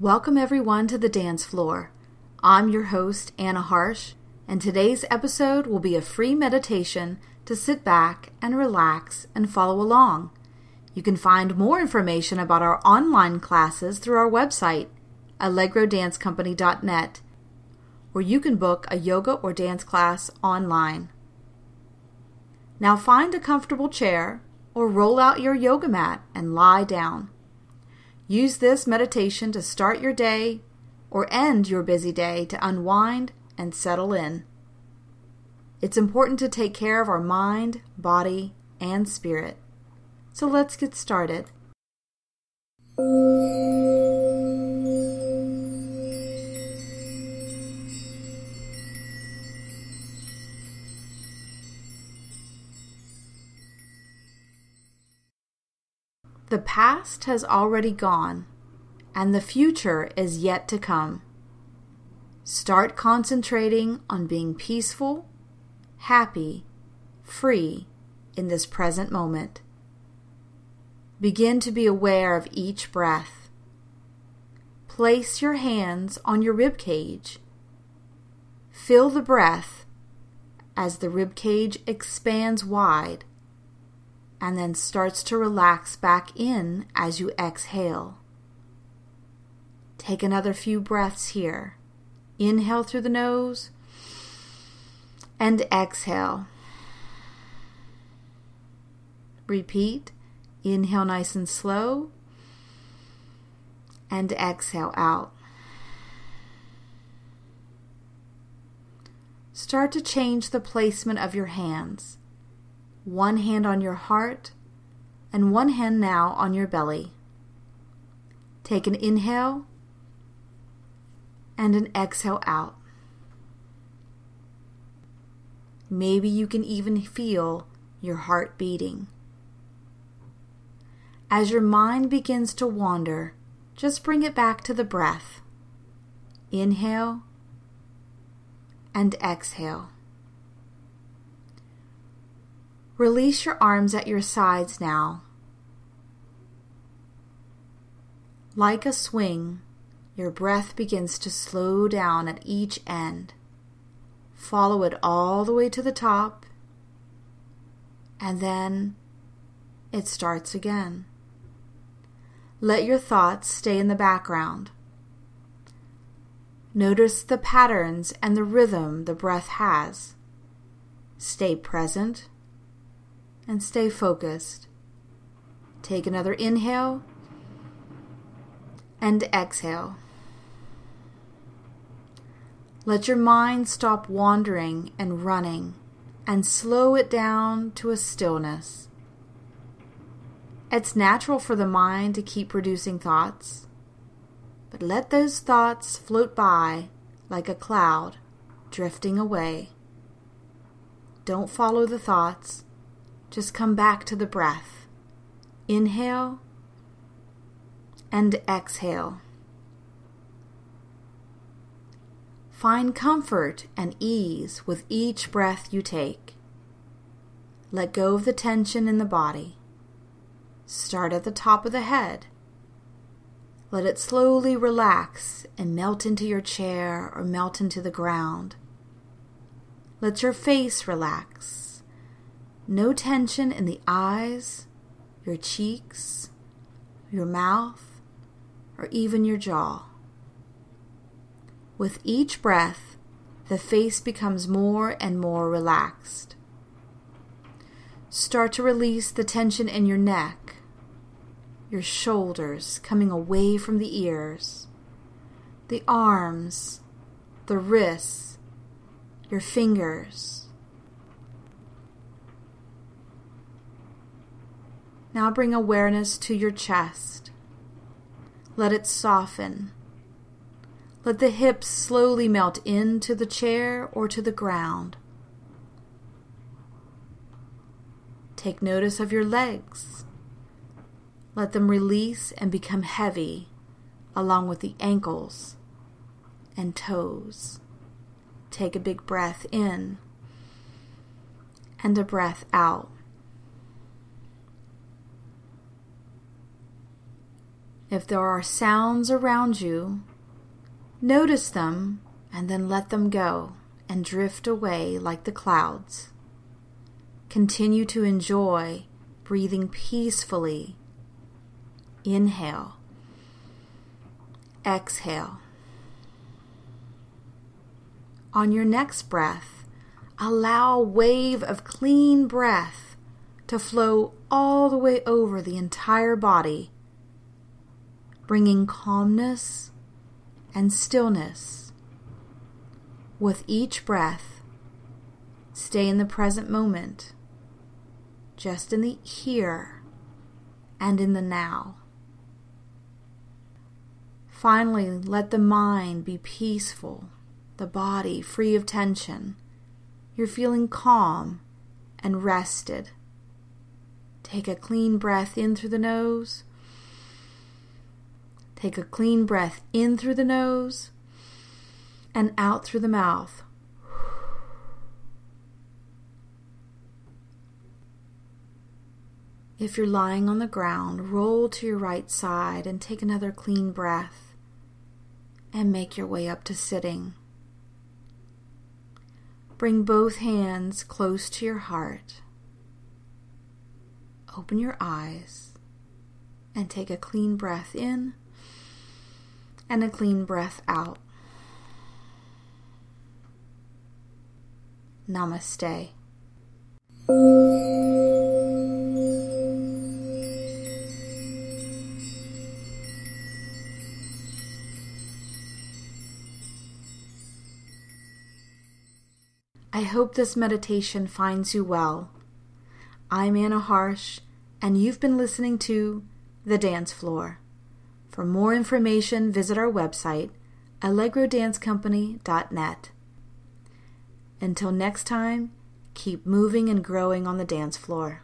Welcome everyone to the dance floor. I'm your host, Anna Harsh, and today's episode will be a free meditation to sit back and relax and follow along. You can find more information about our online classes through our website, allegrodancecompany.net, where you can book a yoga or dance class online. Now find a comfortable chair or roll out your yoga mat and lie down. Use this meditation to start your day or end your busy day to unwind and settle in. It's important to take care of our mind, body, and spirit. So let's get started. The past has already gone, and the future is yet to come. Start concentrating on being peaceful, happy, free in this present moment. Begin to be aware of each breath. Place your hands on your rib cage. Feel the breath as the rib cage expands wide and then starts to relax back in as you exhale. Take another few breaths here. Inhale through the nose and exhale. Repeat. Inhale nice and slow and exhale out. Start to change the placement of your hands one hand on your heart, and one hand now on your belly. Take an inhale and an exhale out. Maybe you can even feel your heart beating. As your mind begins to wander, just bring it back to the breath. Inhale and exhale. Release your arms at your sides now. Like a swing, your breath begins to slow down at each end. Follow it all the way to the top, and then it starts again. Let your thoughts stay in the background. Notice the patterns and the rhythm the breath has. Stay present and stay focused. Take another inhale and exhale. Let your mind stop wandering and running and slow it down to a stillness. It's natural for the mind to keep producing thoughts, but let those thoughts float by like a cloud drifting away. Don't follow the thoughts just come back to the breath. Inhale and exhale. Find comfort and ease with each breath you take. Let go of the tension in the body. Start at the top of the head. Let it slowly relax and melt into your chair or melt into the ground. Let your face relax no tension in the eyes, your cheeks, your mouth, or even your jaw. With each breath, the face becomes more and more relaxed. Start to release the tension in your neck, your shoulders coming away from the ears, the arms, the wrists, your fingers Now bring awareness to your chest. Let it soften. Let the hips slowly melt into the chair or to the ground. Take notice of your legs. Let them release and become heavy, along with the ankles and toes. Take a big breath in and a breath out. If there are sounds around you, notice them and then let them go and drift away like the clouds. Continue to enjoy breathing peacefully. Inhale. Exhale. On your next breath, allow a wave of clean breath to flow all the way over the entire body, bringing calmness and stillness. With each breath, stay in the present moment, just in the here and in the now. Finally, let the mind be peaceful, the body free of tension. You're feeling calm and rested. Take a clean breath in through the nose. Take a clean breath in through the nose and out through the mouth. If you're lying on the ground, roll to your right side and take another clean breath and make your way up to sitting. Bring both hands close to your heart. Open your eyes and take a clean breath in and a clean breath out. Namaste. I hope this meditation finds you well. I'm Anna Harsh, and you've been listening to The Dance Floor. For more information, visit our website, allegrodancecompany.net. Until next time, keep moving and growing on the dance floor.